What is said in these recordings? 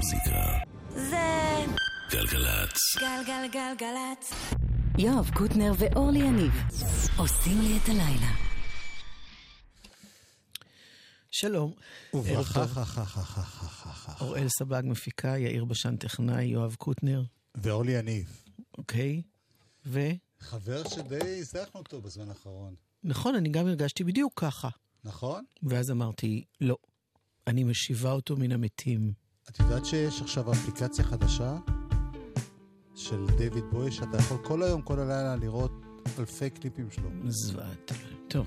המוזיקה. זה גלגלצ. גלגלגלגלצ. יואב קוטנר ואורלי יניב עושים לי את הלילה. שלום. וברכה. אוראל סבג מפיקה, יאיר בשן טכנאי, יואב קוטנר, ואורלי יניב. אוקיי? ו... חבר שדי הזדחנו אותו בזמן האחרון, נכון, אני גם הרגשתי בדיוק ככה. נכון? ואז אמרתי, לא, אני משיבה אותו מן המתים. את יודעת שיש עכשיו אפליקציה חדשה של דיוויד בוי, שאתה יכול כל היום, כל הלילה לראות אלפי קליפים שלו. זוועת. טוב.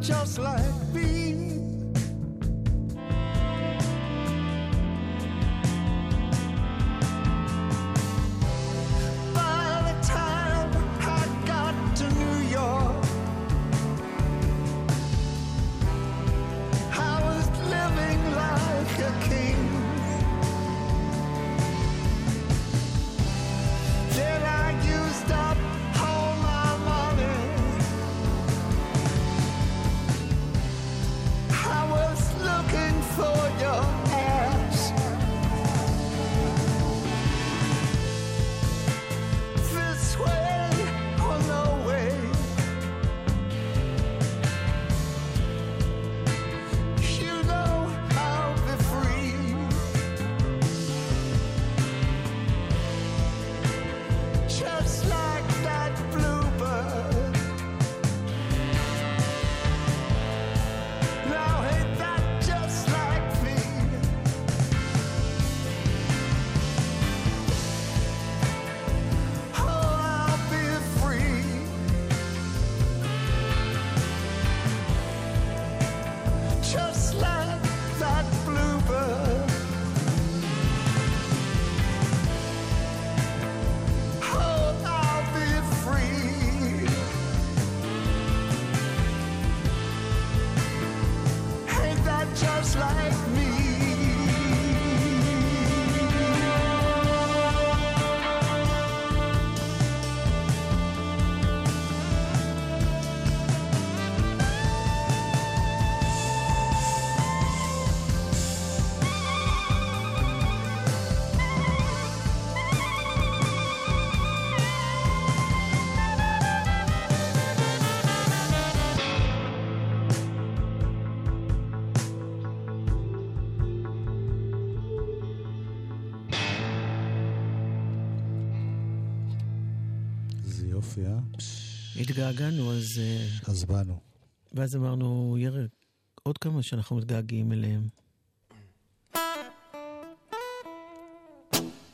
Just like me? התגעגענו, אז... אה, אז באנו. ואז אמרנו, ירק, עוד כמה שאנחנו מתגעגעים אליהם.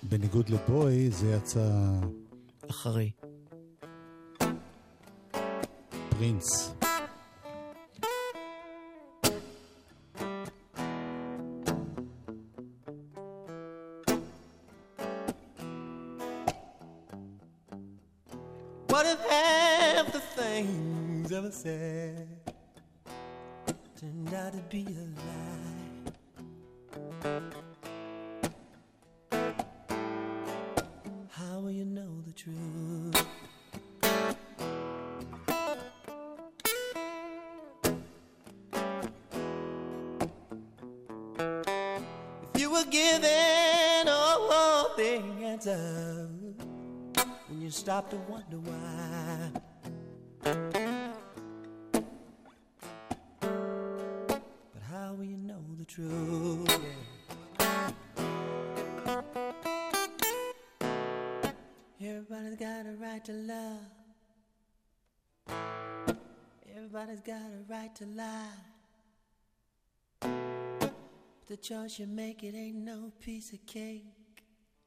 בניגוד לבוי, זה יצא אחרי. פרינס. Said turned out to be a lie? How will you know the truth? If you were given all the answers when you stop to wonder why. Right to lie. The choice you make, it ain't no piece of cake.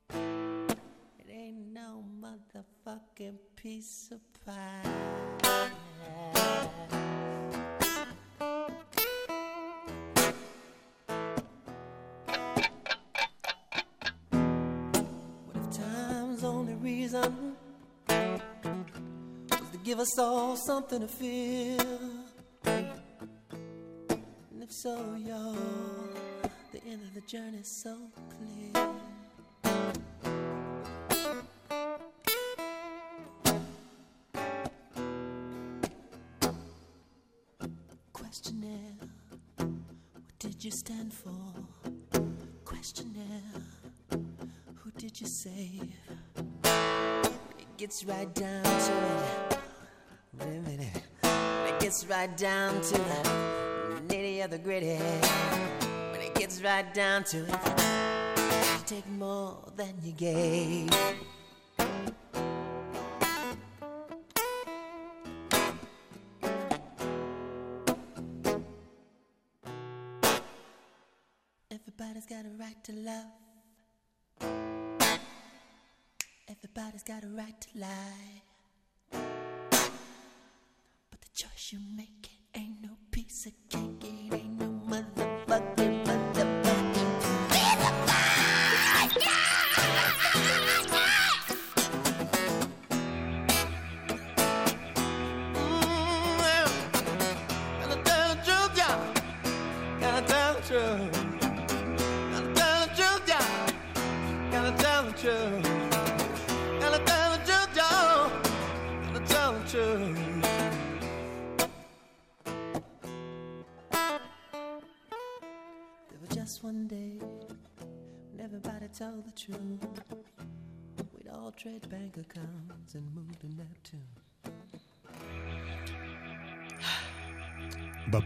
It ain't no motherfucking piece of pie. What if time's only reason was to give us all something to feel? So, you're the end of the journey so clear. Questionnaire, what did you stand for? Questionnaire, who did you save? It gets right down to it. Wait a minute. It gets right down to of the gritty. When it gets right down to it, you take more than you gave. Everybody's got a right to love. Everybody's got a right to lie.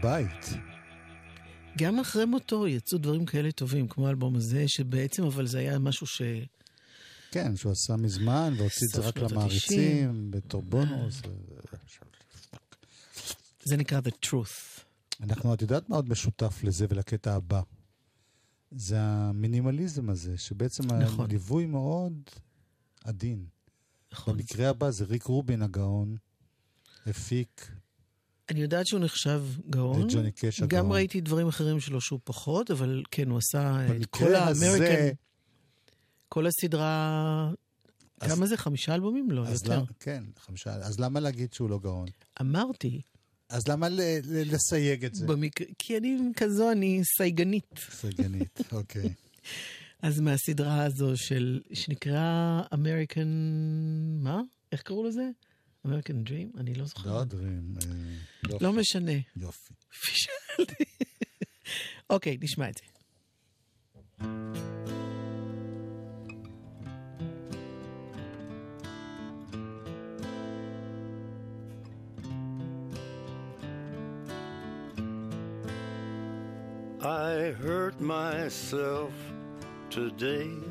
בבית. גם אחרי מותו יצאו דברים כאלה טובים, כמו האלבום הזה, שבעצם, אבל זה היה משהו ש... כן, שהוא עשה מזמן, והוציא את זה רק למעריצים, בתור בונוס. זה נקרא The Truth. אנחנו, את יודעת מה עוד משותף לזה ולקטע הבא? זה המינימליזם הזה, שבעצם נכון. הליווי מאוד עדין. נכון. במקרה הבא זה ריק רובין הגאון, הפיק, אני יודעת שהוא נחשב גאון. וג'וני קאש גם הגאון. ראיתי דברים אחרים שלו שהוא פחות, אבל כן, הוא עשה את כל האמריקן, כל הסדרה... אז- כמה זה? חמישה אלבומים? לא, יותר. כן, חמישה, אז למה להגיד שהוא לא גאון? אמרתי, אז למה ל- ל- לסייג את זה? במקרה, כי אני כזו, אני סייגנית. סייגנית, אוקיי. אז מהסדרה הזו של, שנקרא אמריקן... מה? איך קראו לזה? אמריקן דרים? אני לא זוכרת. לא דרים, אה, יופי. לא משנה. יופי. פישלתי. אוקיי, נשמע את זה. I hurt myself today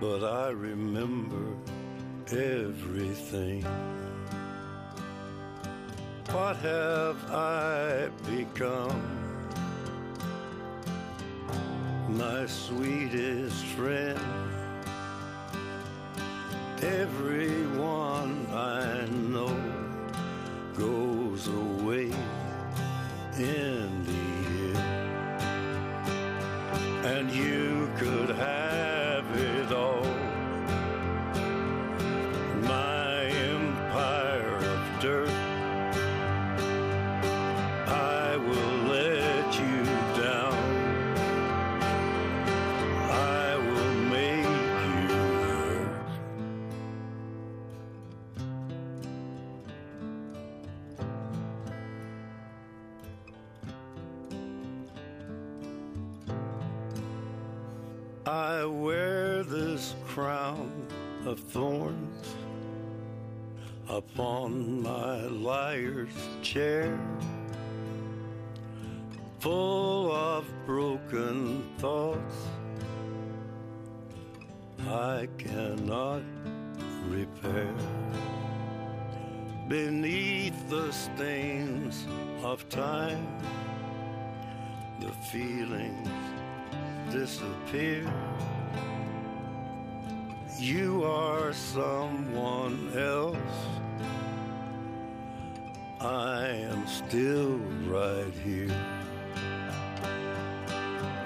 but I remember everything. What have I become? My sweetest friend. Everyone I know goes away in the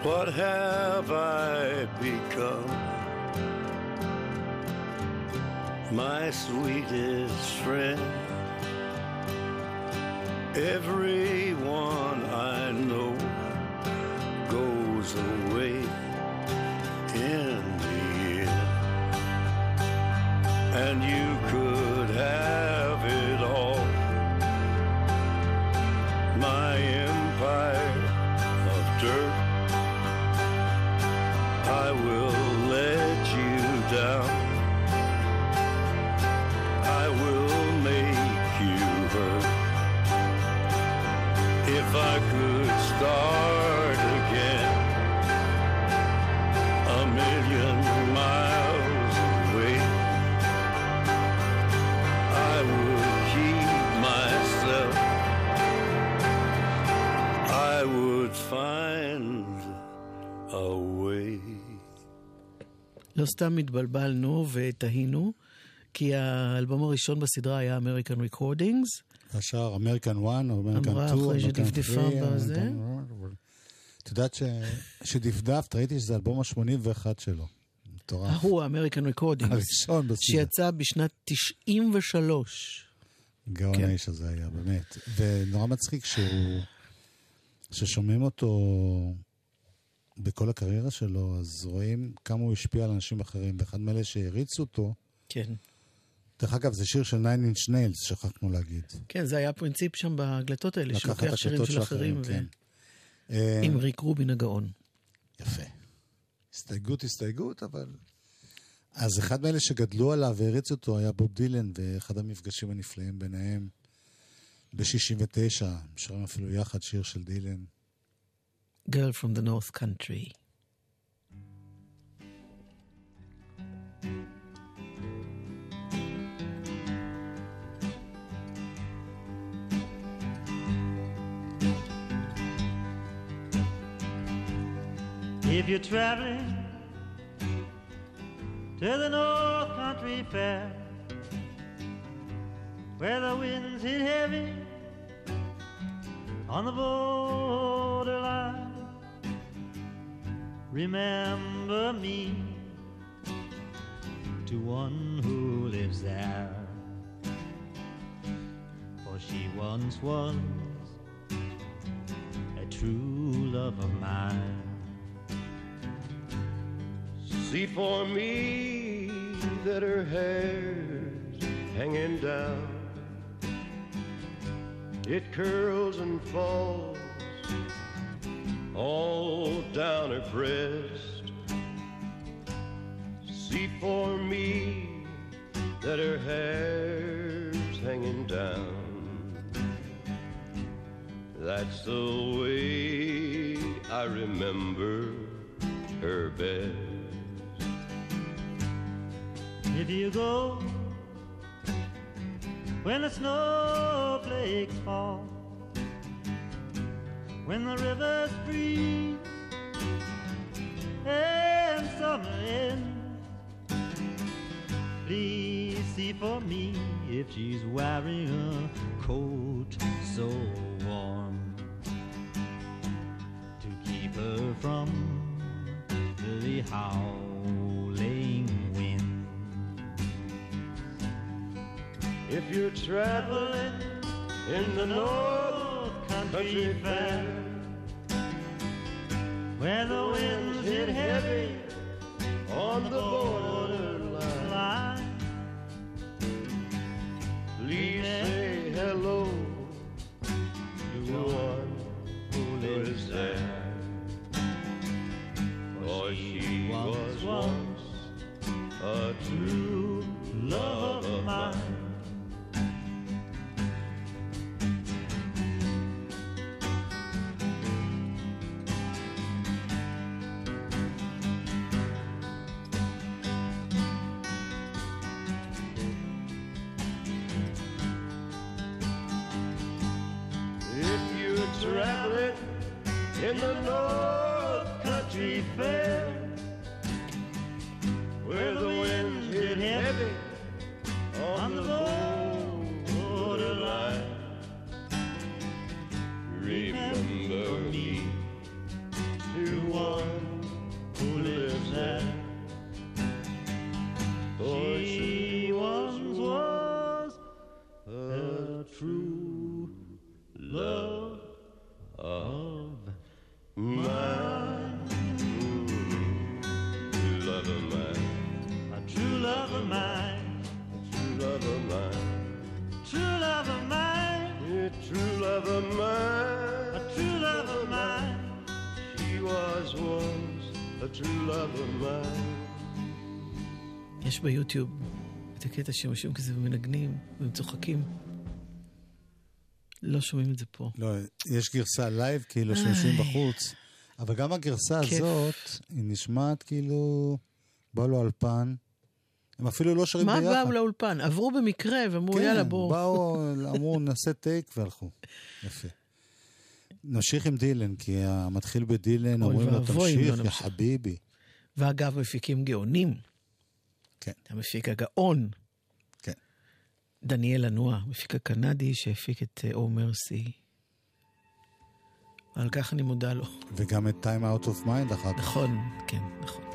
What have I become? My sweetest friend. Everyone לא סתם התבלבלנו ותהינו, כי האלבום הראשון בסדרה היה American Recordings. השאר American 1 או American 2, אמרה אחרי שדפדפה בזה. את יודעת שדפדפת, ראיתי שזה האלבום ה-81 שלו. מטורף. ההוא, ה-American Recordings, הראשון בסדרה. שיצא בשנת 93. גאון כן. האיש הזה היה, באמת. ונורא מצחיק שהוא... ששומעים אותו בכל הקריירה שלו, אז רואים כמה הוא השפיע על אנשים אחרים. ואחד מאלה שהריצו אותו, כן. דרך אגב, זה שיר של 9 inch nails, שכחנו להגיד. כן, זה היה פרינציפ שם בהקלטות האלה, שלוקח שירים של אחרים, כן. ו- אה, עם ריק רובין הגאון. יפה. הסתייגות, הסתייגות, אבל... אז אחד מאלה שגדלו עליו והריצו אותו היה בוב דילן, ואחד המפגשים הנפלאים ביניהם ב-69, הם שרים אפילו יחד שיר של דילן. Girl from the North Country. If you're traveling to the North Country Fair, where the winds hit heavy on the borderline, remember me to one who lives there. For she once was a true love of mine. See for me that her hair's hanging down. It curls and falls all down her breast. See for me that her hair's hanging down. That's the way I remember her best. If you go when the snowflakes fall, when the rivers freeze and summer ends. Please see for me if she's wearing a coat so warm to keep her from the howling wind. If you're traveling in the North Country Fair, Where the winds hit heavy on the borderline, יש ביוטיוב את הקטע שהם יושבים כזה ומנגנים והם צוחקים. לא שומעים את זה פה. לא, יש גרסה לייב, כאילו, שיושבים בחוץ, אבל גם הגרסה כיף. הזאת, היא נשמעת כאילו... באו לאולפן. הם אפילו לא שרים מה ביחד. באו לאולפן? עברו במקרה ואמרו, כן, יאללה, בואו. באו, אמרו, נעשה טייק והלכו. יפה. נמשיך עם דילן, כי המתחיל בדילן, אומרים לו, אם לא תמשיך, יא נמשיך." חביבי. ואגב, מפיקים גאונים. כן. המפיק הגאון. כן. דניאל לנוע, מפיק הקנדי שהפיק את אה, Oh Mercy. ועל כך אני מודה לו. וגם את Time Out of Mind אחר כך. נכון, כן, נכון.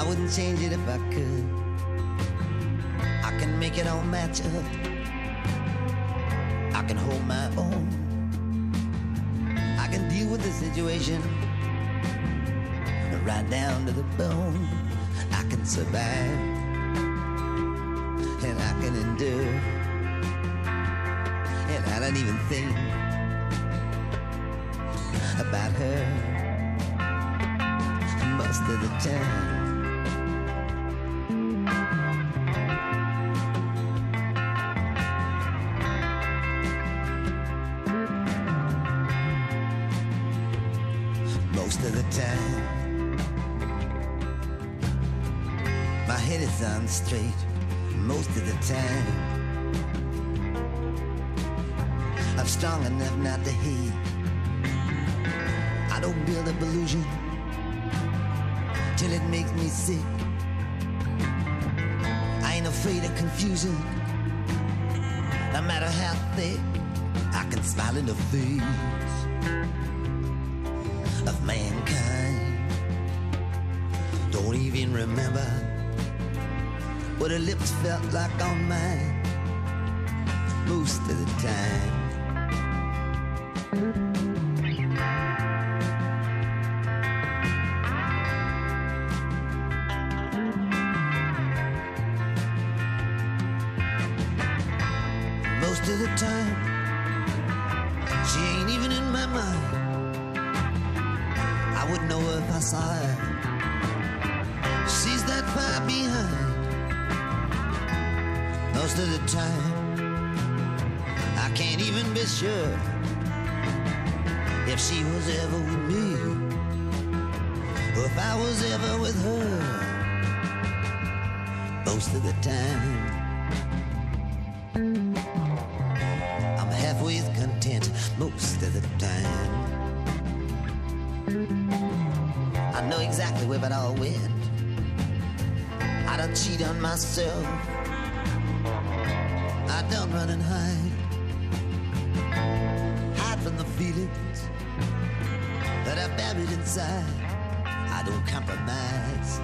I wouldn't change it if I could. I can make it all match up. I can hold my own. I can deal with the situation right down to the bone. I can survive and I can endure. And I don't even think about her most of the time. I'm strong enough not to hate. I don't build up illusion till it makes me sick. I ain't afraid of confusion. No matter how thick, I can smile in the face of mankind. Don't even remember what her lips felt like on mine most of the time. Most of the time, she ain't even in my mind. I wouldn't know if I saw her. She's that far behind. Most of the time, I can't even be sure if she was ever with me or if I was ever with her. Most of the time, I'm halfway content most of the time. I know exactly where it all went. I don't cheat on myself. I don't compromise.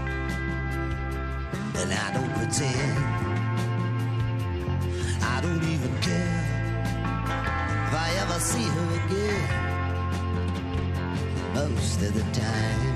And I don't pretend. I don't even care if I ever see her again. Most of the time.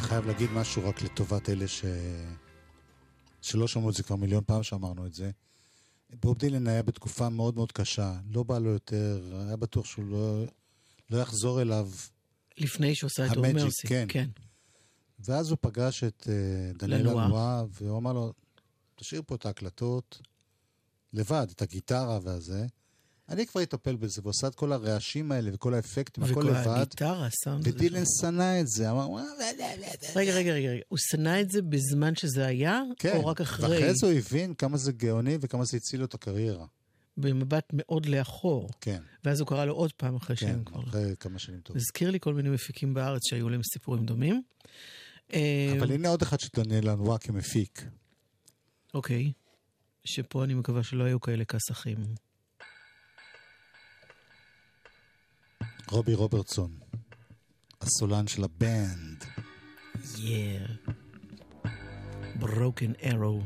אני חייב להגיד משהו רק לטובת אלה ש... שלא שמעו את זה כבר מיליון פעם שאמרנו את זה. בוב דילן היה בתקופה מאוד מאוד קשה, לא בא לו יותר, היה בטוח שהוא לא, לא יחזור אליו. לפני שהוא עשה את דור המג'יק, מרסי. כן. כן. ואז הוא פגש את uh, דניאל. לנועה, והוא אמר לו, תשאיר פה את ההקלטות לבד, את הגיטרה והזה. אני כבר אטפל בזה, ועושה את כל הרעשים האלה וכל האפקטים, הכל וכל לבד. הגיטרה, הסאונד. הזה. ודילן שנא את זה, אמר, "וואלה, רגע, רגע, רגע, רגע. הוא שנא את זה בזמן שזה היה, כן, או רק אחרי? ואחרי זה הוא הבין כמה זה גאוני וכמה זה הציל לו את הקריירה. במבט מאוד לאחור. כן, ואז הוא קרא לו עוד פעם אחרי כן, שהם כבר... אחרי כמה שנים טובות. הזכיר לי כל מיני מפיקים בארץ שהיו להם סיפורים דומים. אה, אבל הנה עוד אחד של דניאל כמפיק. אוקיי. שפה אני מקווה שלא היו כאלה כסחים. רובי רוברטסון, הסולן של הבנד. Yeah. Broken Arrow.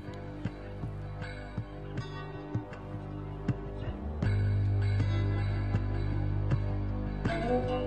Who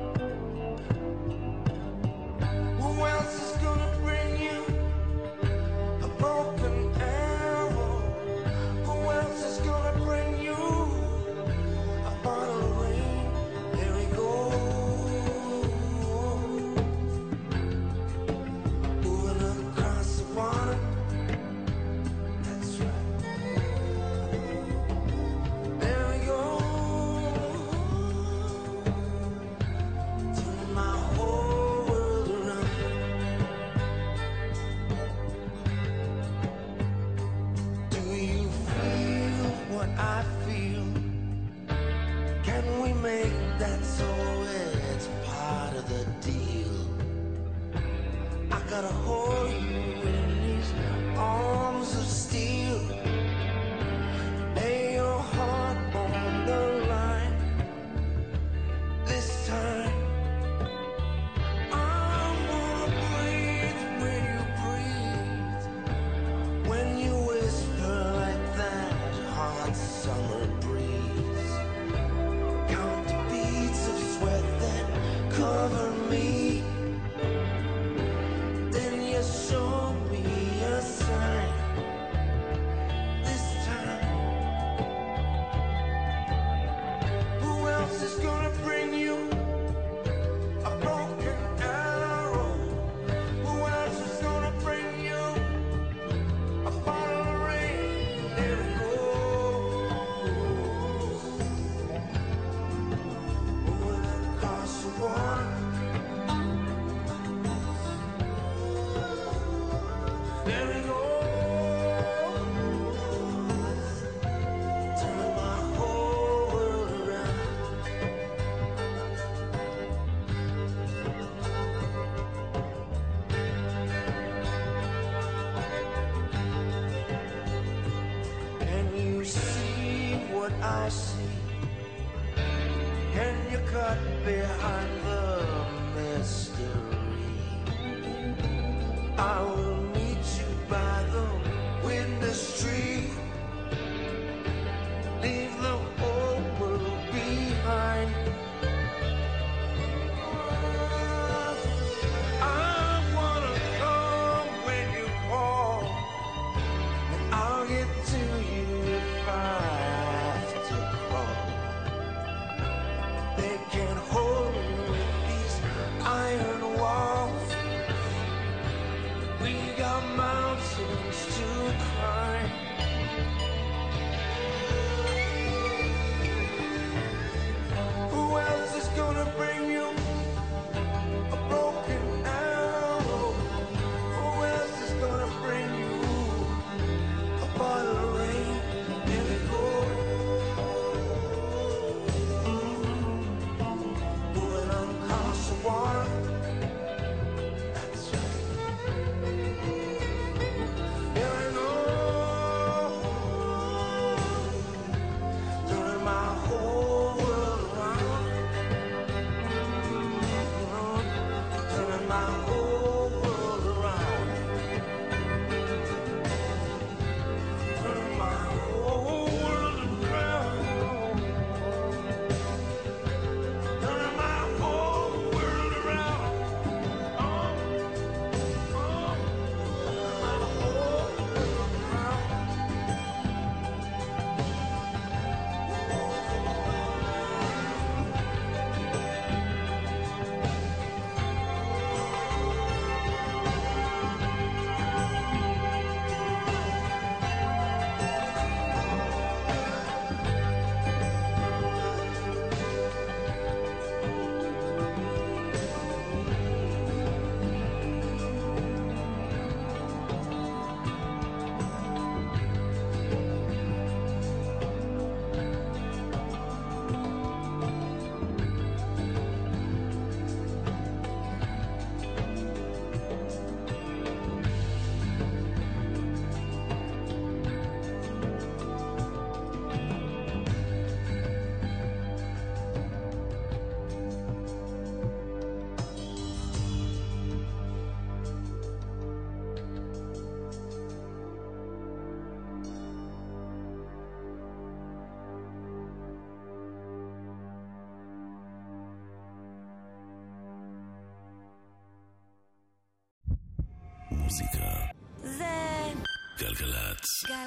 I'll.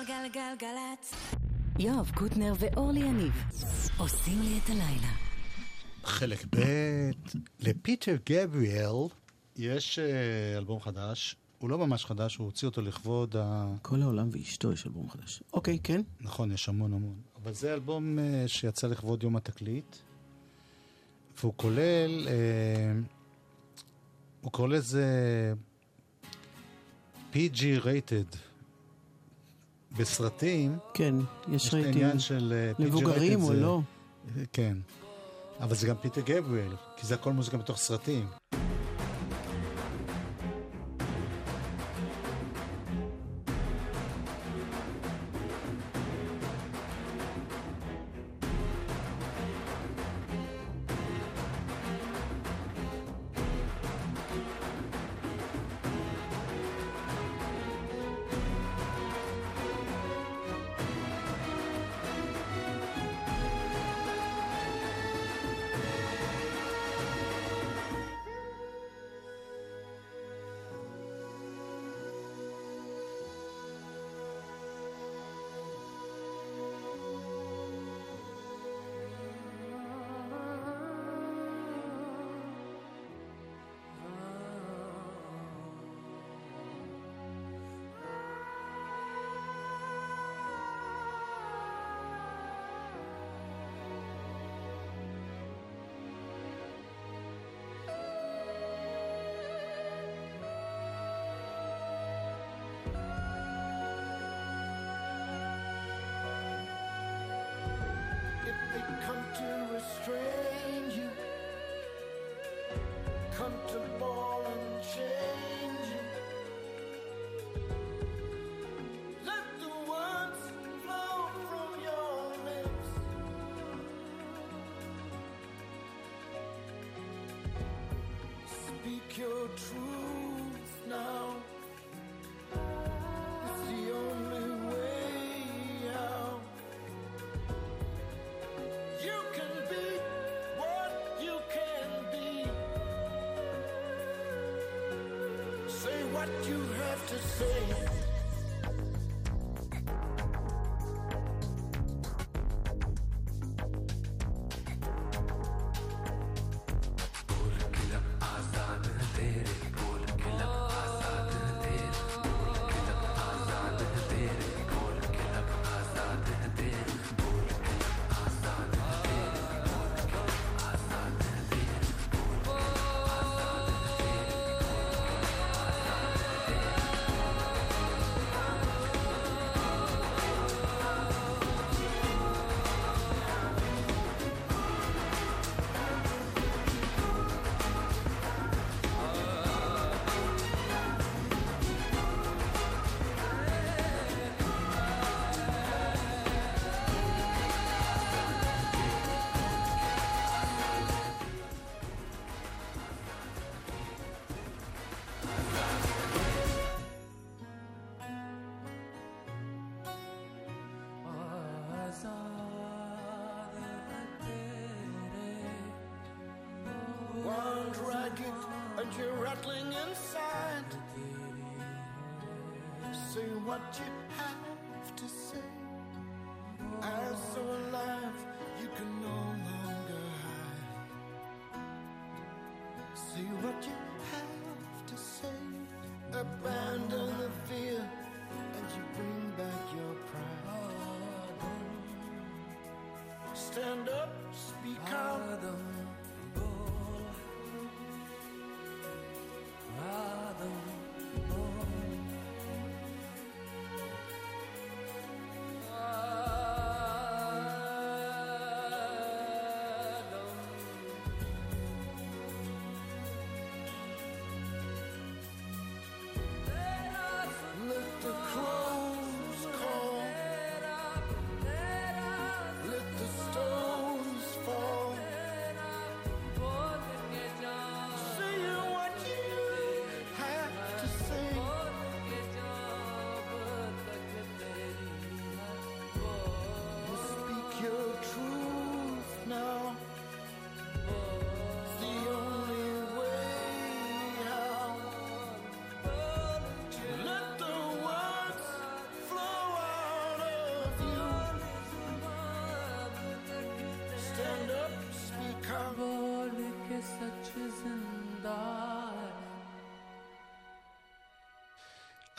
גלגלצ. גלגלגלגלצ. יואב קוטנר ואורלי יניב עושים לי את הלילה. חלק ב' לפיטר גבריאל יש אה, אלבום חדש. הוא לא ממש חדש, הוא הוציא אותו לכבוד ה... כל העולם ואשתו יש אלבום חדש. אוקיי, כן. נכון, יש המון המון. אבל זה אלבום אה, שיצא לכבוד יום התקליט, והוא כולל, אה, הוא קורא לזה PG rated. בסרטים, כן, יש יש את רייטינג. העניין של אה, מבוגרים או לא? כן. אבל זה גם פיטר גבריאל, כי זה הכל מוזיקה בתוך סרטים. what you have to say. One and you're rattling inside. Say what you have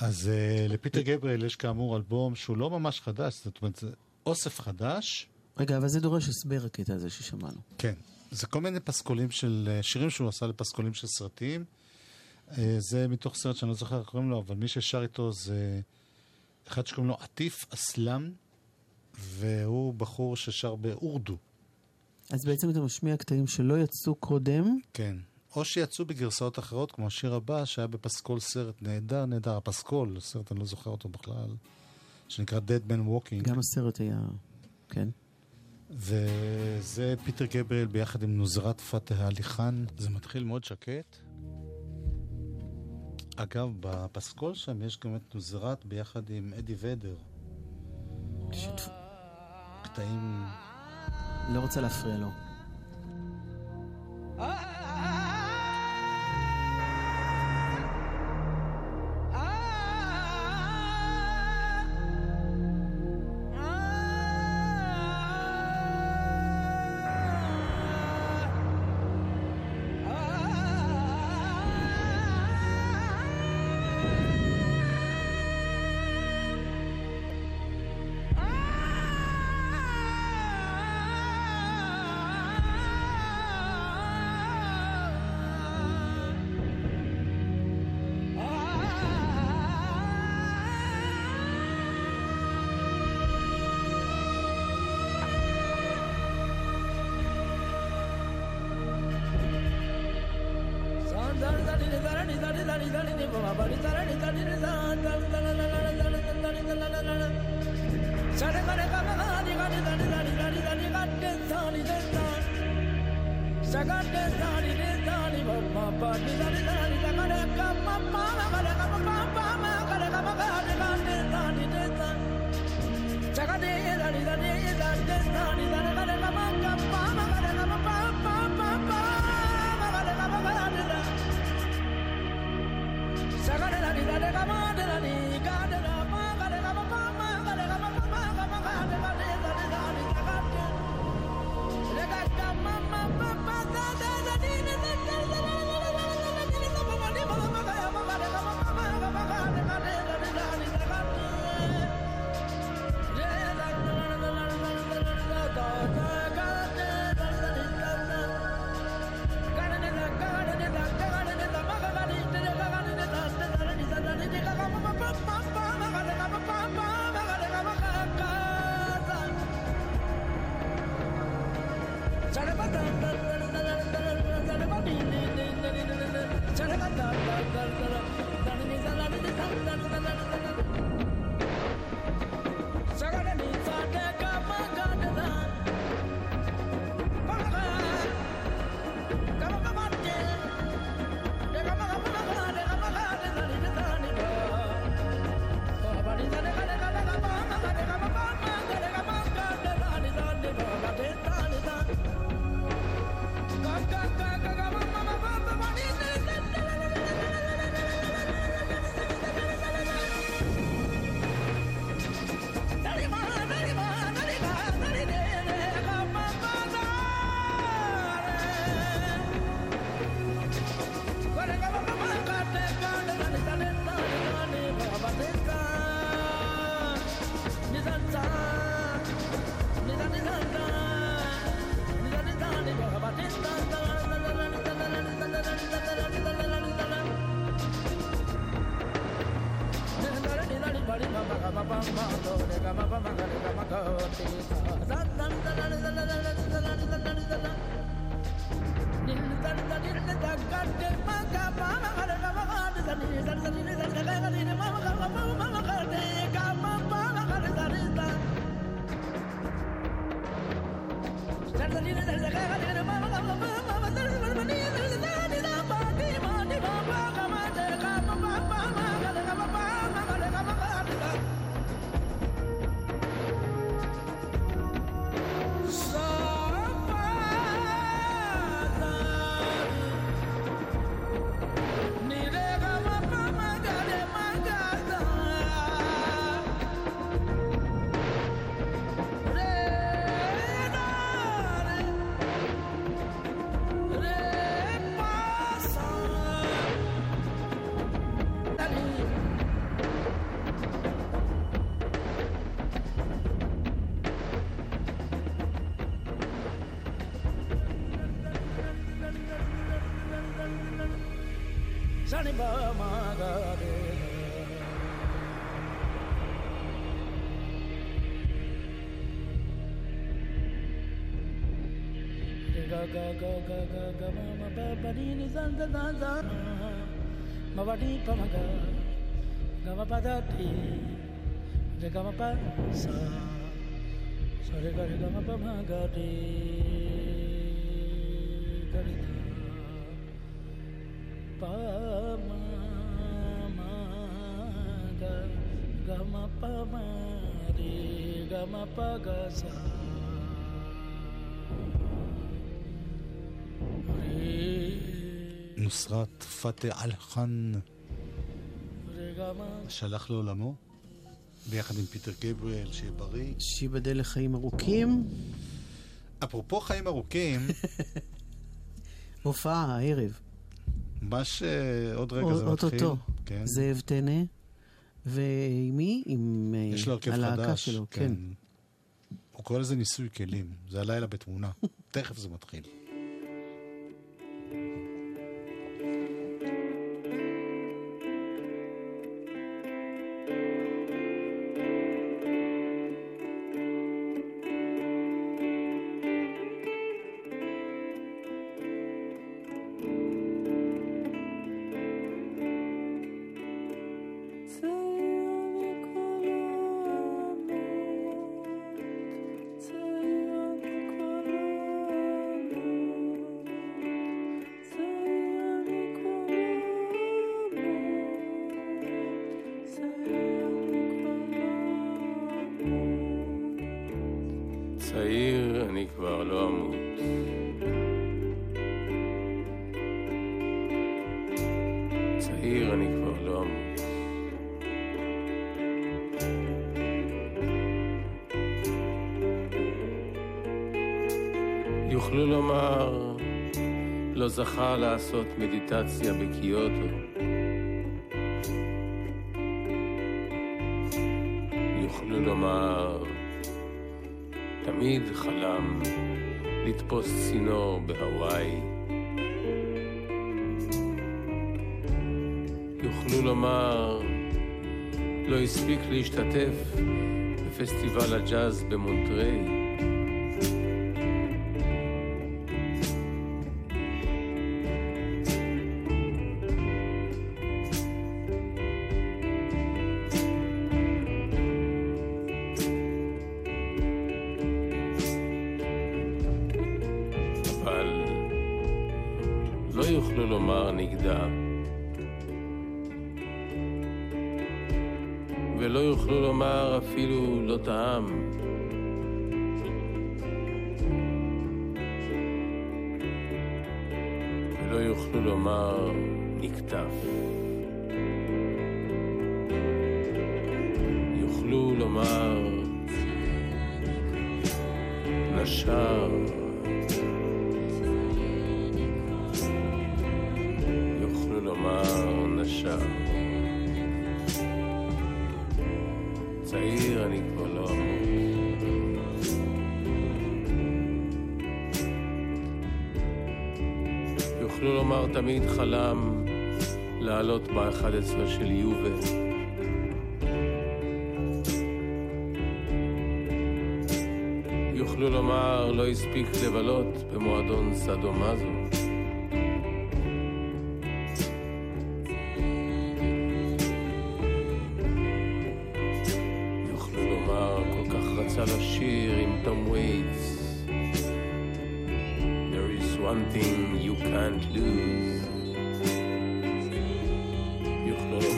אז אה, לפיטר גבריאל יש כאמור אלבום שהוא לא ממש חדש, זאת אומרת, זה אוסף חדש. רגע, אבל זה דורש הסבר הקטע הזה ששמענו. כן. זה כל מיני פסקולים של, אה, שירים שהוא עשה לפסקולים של סרטים. אה, זה מתוך סרט שאני לא זוכר איך קוראים לו, אבל מי ששר איתו זה אחד שקוראים לו עטיף אסלאם, והוא בחור ששר באורדו. אז בעצם אתה משמיע קטעים שלא יצאו קודם, כן. או שיצאו בגרסאות אחרות, כמו השיר הבא, שהיה בפסקול סרט נהדר, נהדר. הפסקול, סרט אני לא זוכר אותו בכלל, שנקרא Dead Man Walking. גם הסרט היה... כן. וזה פיטר גבריאל ביחד עם נוזרת פתח עלי חאן. זה מתחיל מאוד שקט. אגב, בפסקול שם יש גם את נוזרת ביחד עם אדי ודר. קטעים... לא רוצה להפריע לו. Saga غادي غادي غادي ga ga ga ga ma ma ba ba di ni san san san san ma ba di pa ma ga ga ma pa da di re ga ma pa sa sa ga ga ma pa ma ga di sa נוסרת פתח אל-חאן שהלך לעולמו, ביחד עם פיטר גבריאל, שיהיה בריא. שייבדל לחיים ארוכים. אפרופו חיים ארוכים, הופעה הערב. ממש עוד רגע זה מתחיל. אוטוטו. כן. זאב טנא. ועם מי? עם אה, יש לו הרכב הלהקה. שלו, כן. הוא קורא לזה ניסוי כלים. זה הלילה בתמונה. תכף זה מתחיל. יוכלו לומר, לא הספיק להשתתף בפסטיבל הג'אז במונטריי.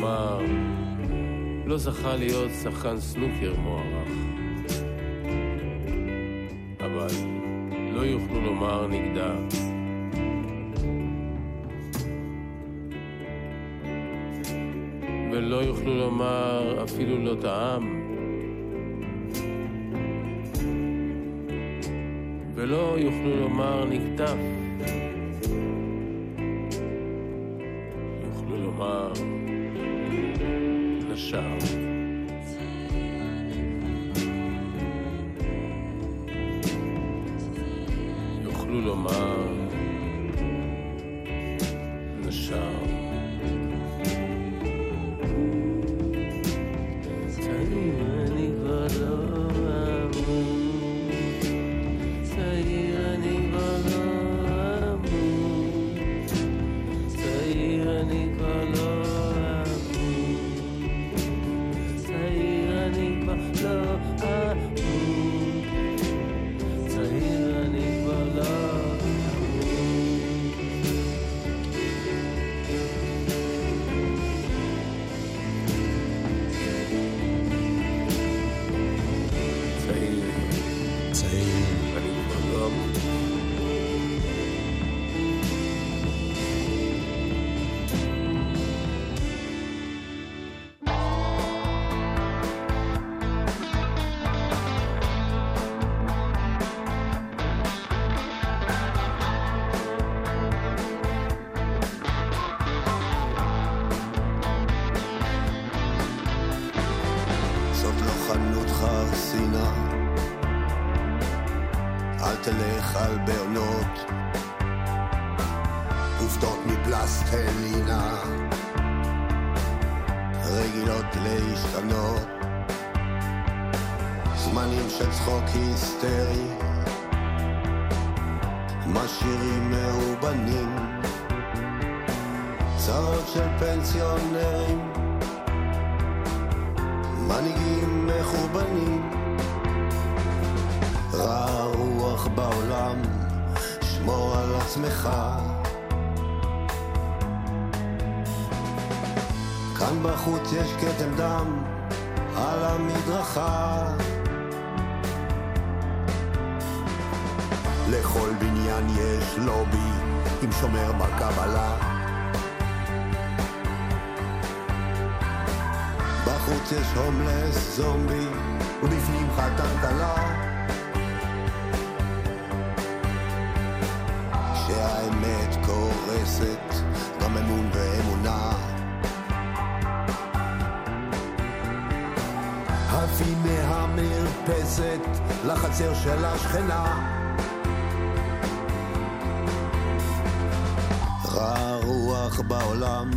לומר לא זכה להיות שחקן סנוקר מוערך. אבל לא יוכלו לומר נגדה. ולא יוכלו לומר אפילו לא טעם. ולא יוכלו לומר נקטף. נשר. יוכלו לומר חנות חרסינה, אל תלך על בעונות, עובדות מפלסטלינה, רגילות להשתנות, זמנים של צחוק היסטרי, משאירים מאובנים, צרות של פנסיונרים. מנהיגים מחורבנים, רע רוח בעולם, שמור על עצמך. כאן בחוץ יש כתם דם על המדרכה. לכל בניין יש לובי עם שומר בקבלה. בחוץ יש הומלס זומבי, ובפנים חתן כלה. כשהאמת קורסת, גם אמון ואמונה. עפים מהמרפסת לחצר של השכנה. רע רוח בעולם,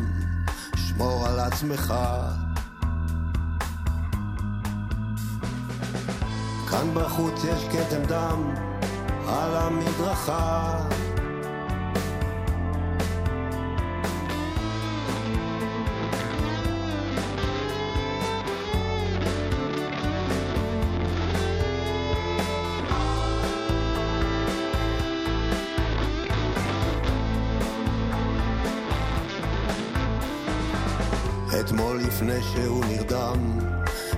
שמור על עצמך. כאן בחוץ יש כתם דם על המדרכה. אתמול לפני שהוא נרדם,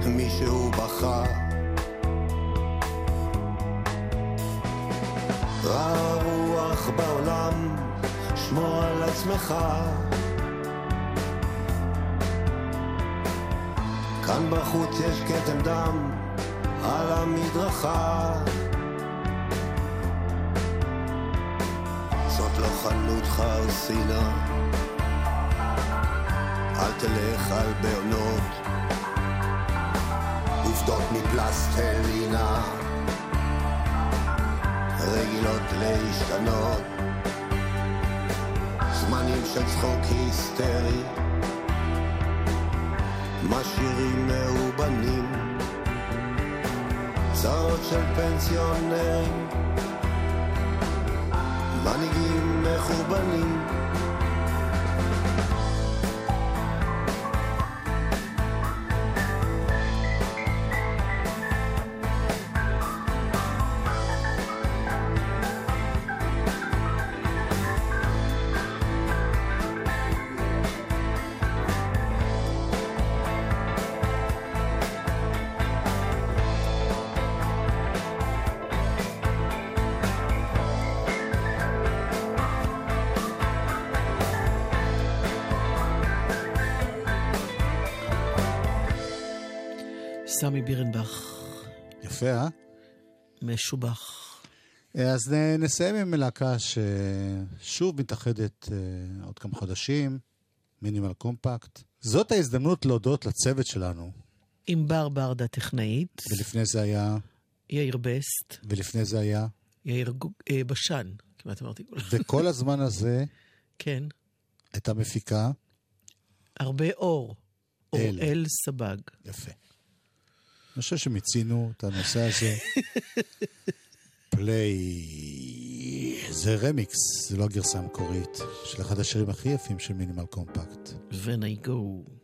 מישהו בכה. רע רוח בעולם, שמור על עצמך. כאן בחוץ יש כתם דם על המדרכה. זאת לא חנות חרסינה, אל תלך על בעונות, עובדות מפלסטלינה, רגילות להשתנות, זמנים של צחוק היסטרי, משאירים מאובנים, צרות של פנסיונרים, מנהיגים מחורבנים. סמי בירנבך, יפה, אה? משובח. אז נסיים עם להקה ששוב מתאחדת אה, עוד כמה חודשים, מינימל קומפקט. זאת ההזדמנות להודות לצוות שלנו, ענבר ברדה טכנאית, ולפני זה היה, יאיר בסט, ולפני זה היה, יאיר אה, בשן, כמעט אמרתי. וכל הזמן הזה כן, הייתה מפיקה, הרבה אור. אל. אוראל סבג. יפה. אני חושב שמיצינו את הנושא הזה. פליי, זה רמיקס, זה לא הגרסה המקורית, של אחד השירים הכי יפים של מינימל קומפקט. When I go.